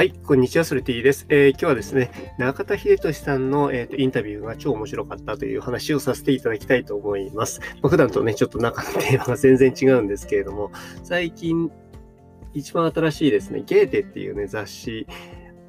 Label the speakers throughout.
Speaker 1: はい、こんにちは、ソルティです。えー、今日はですね、中田秀俊さんの、えーと、インタビューが超面白かったという話をさせていただきたいと思います。まあ、普段とね、ちょっと中のテーマが全然違うんですけれども、最近、一番新しいですね、ゲーテっていうね、雑誌、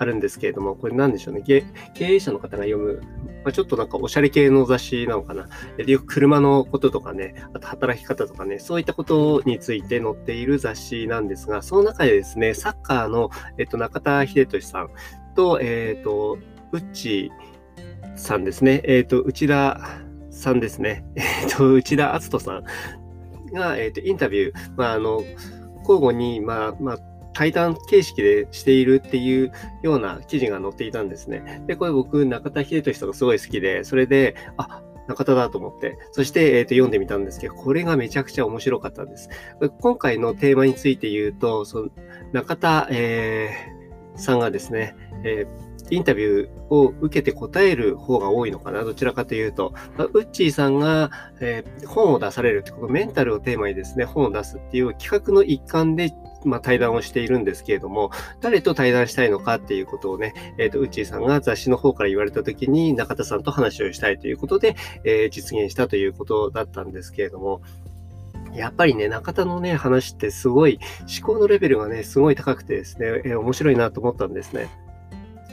Speaker 1: あるんですけれども、これ何でしょうね。経営者の方が読む、まあ、ちょっとなんかおしゃれ系の雑誌なのかな。よく車のこととかね、あと働き方とかね、そういったことについて載っている雑誌なんですが、その中でですね、サッカーの、えっと、中田秀俊さんと、えっと、ウッチさんですね。えっと、内田さんですね。えっと、内田篤人さんが、えっと、インタビュー、まあ、あの、交互に、まあ、まあ、対談形式でしているっていうような記事が載っていたんですね。で、これ僕、中田秀俊さんがすごい好きで、それで、あ、中田だと思って、そして、えー、と読んでみたんですけど、これがめちゃくちゃ面白かったです。今回のテーマについて言うと、その中田、えー、さんがですね、えーインタビューを受けて答える方が多いのかな、どちらかというと。まあ、ウッチーさんが、えー、本を出されるってこと、メンタルをテーマにですね、本を出すっていう企画の一環でまあ、対談をしているんですけれども、誰と対談したいのかっていうことをね、えっ、ー、と、うちーさんが雑誌の方から言われたときに、中田さんと話をしたいということで、えー、実現したということだったんですけれども、やっぱりね、中田のね、話ってすごい、思考のレベルがね、すごい高くてですね、えー、面白いなと思ったんですね。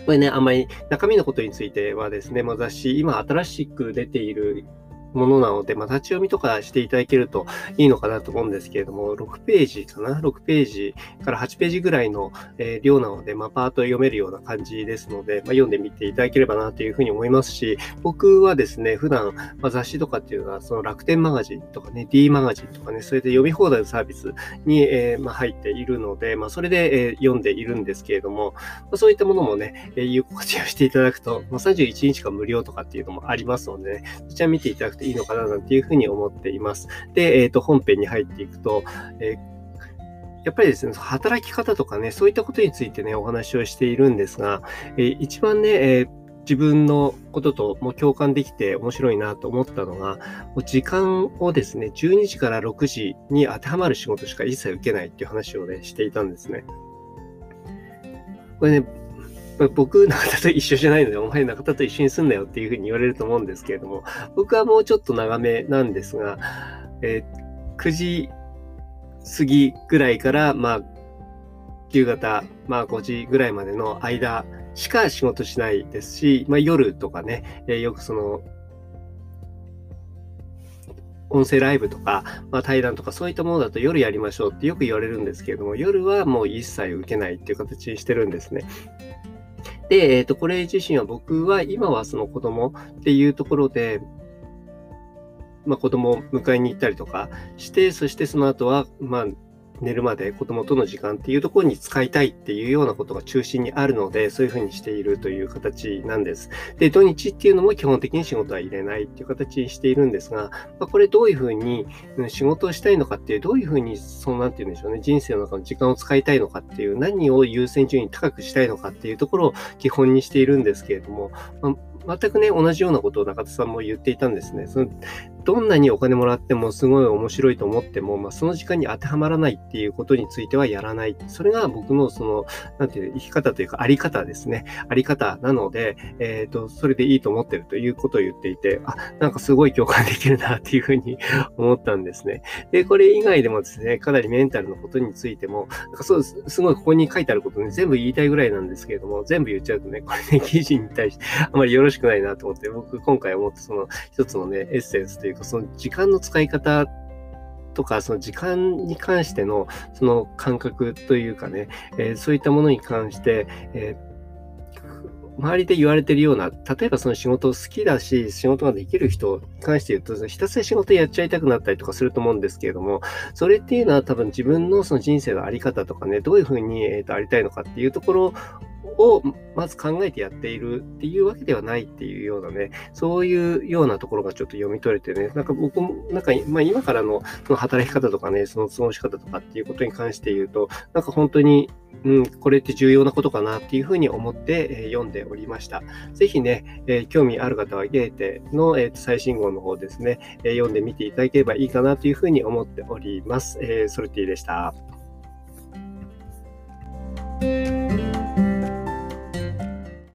Speaker 1: これね、あんまり中身のことについてはですね、もう雑誌、今新しく出ているものなので、まあ、立ち読みとかしていただけるといいのかなと思うんですけれども、6ページかな ?6 ページから8ページぐらいの、えー、量なので、まあ、パート読めるような感じですので、まあ、読んでみていただければなというふうに思いますし、僕はですね、普段、まあ、雑誌とかっていうのは、その楽天マガジンとかね、D マガジンとかね、それで読み放題のサービスに、えー、まあ、入っているので、まあ、それで、えー、読んでいるんですけれども、まあ、そういったものもね、えー、有効活用していただくと、まあ、31日間無料とかっていうのもありますので、ね、そちら見ていただくといいのかななんていうふうに思っています。で、えっ、ー、と、本編に入っていくと、えーやっぱりですね、働き方とかね、そういったことについてね、お話をしているんですが、えー、一番ね、えー、自分のこととも共感できて面白いなと思ったのが、もう時間をですね、12時から6時に当てはまる仕事しか一切受けないっていう話をね、していたんですね。これね、僕、中田と一緒じゃないので、お前中田と一緒に住んだよっていうふうに言われると思うんですけれども、僕はもうちょっと長めなんですが、えー、9時過ぎぐらいから、まあ、夕方、まあ5時ぐらいまでの間しか仕事しないですし、まあ夜とかね、えー、よくその、音声ライブとか、まあ、対談とかそういったものだと夜やりましょうってよく言われるんですけれども、夜はもう一切受けないっていう形にしてるんですね。で、えっ、と、これ自身は僕は今はその子供っていうところで、まあ、子供を迎えに行ったりとかして、そしてその後は、まあ、寝るまで子供との時間っていうところに使いたいっていうようなことが中心にあるので、そういうふうにしているという形なんです。で、土日っていうのも基本的に仕事は入れないっていう形にしているんですが、まあ、これどういうふうに仕事をしたいのかっていう、どういうふうに、そうなんて言うんでしょうね、人生の中の時間を使いたいのかっていう、何を優先順位高くしたいのかっていうところを基本にしているんですけれども、まあ全くね、同じようなことを中田さんも言っていたんですね。そのどんなにお金もらってもすごい面白いと思っても、まあ、その時間に当てはまらないっていうことについてはやらない。それが僕のその、なんていう生き方というか、あり方ですね。あり方なので、えっ、ー、と、それでいいと思ってるということを言っていて、あ、なんかすごい共感できるなっていうふうに思ったんですね。で、これ以外でもですね、かなりメンタルのことについても、なんかそうすごいここに書いてあることね、全部言いたいぐらいなんですけれども、全部言っちゃうとね、これね、記事に対してあまりよろしくないなと思って、僕今回思ったその一つのね、エッセンスというか、その時間の使い方とか、その時間に関してのその感覚というかね、えー、そういったものに関して、えー周りで言われてるような、例えばその仕事好きだし、仕事ができる人に関して言うと、ひたすら仕事やっちゃいたくなったりとかすると思うんですけれども、それっていうのは多分自分のその人生のあり方とかね、どういうふうに、えー、とありたいのかっていうところをまず考えてやっているっていうわけではないっていうようなね、そういうようなところがちょっと読み取れてね、なんか僕も、なんか、まあ、今からのその働き方とかね、その過ごし方とかっていうことに関して言うと、なんか本当に、うん、これって重要なことかなっていうふうに思って、え、読んでおりました。ぜひね、え、興味ある方はゲーテの、えー、最新号の方ですね、え読んでみていただければいいかなというふうに思っております。え、ソルティでした。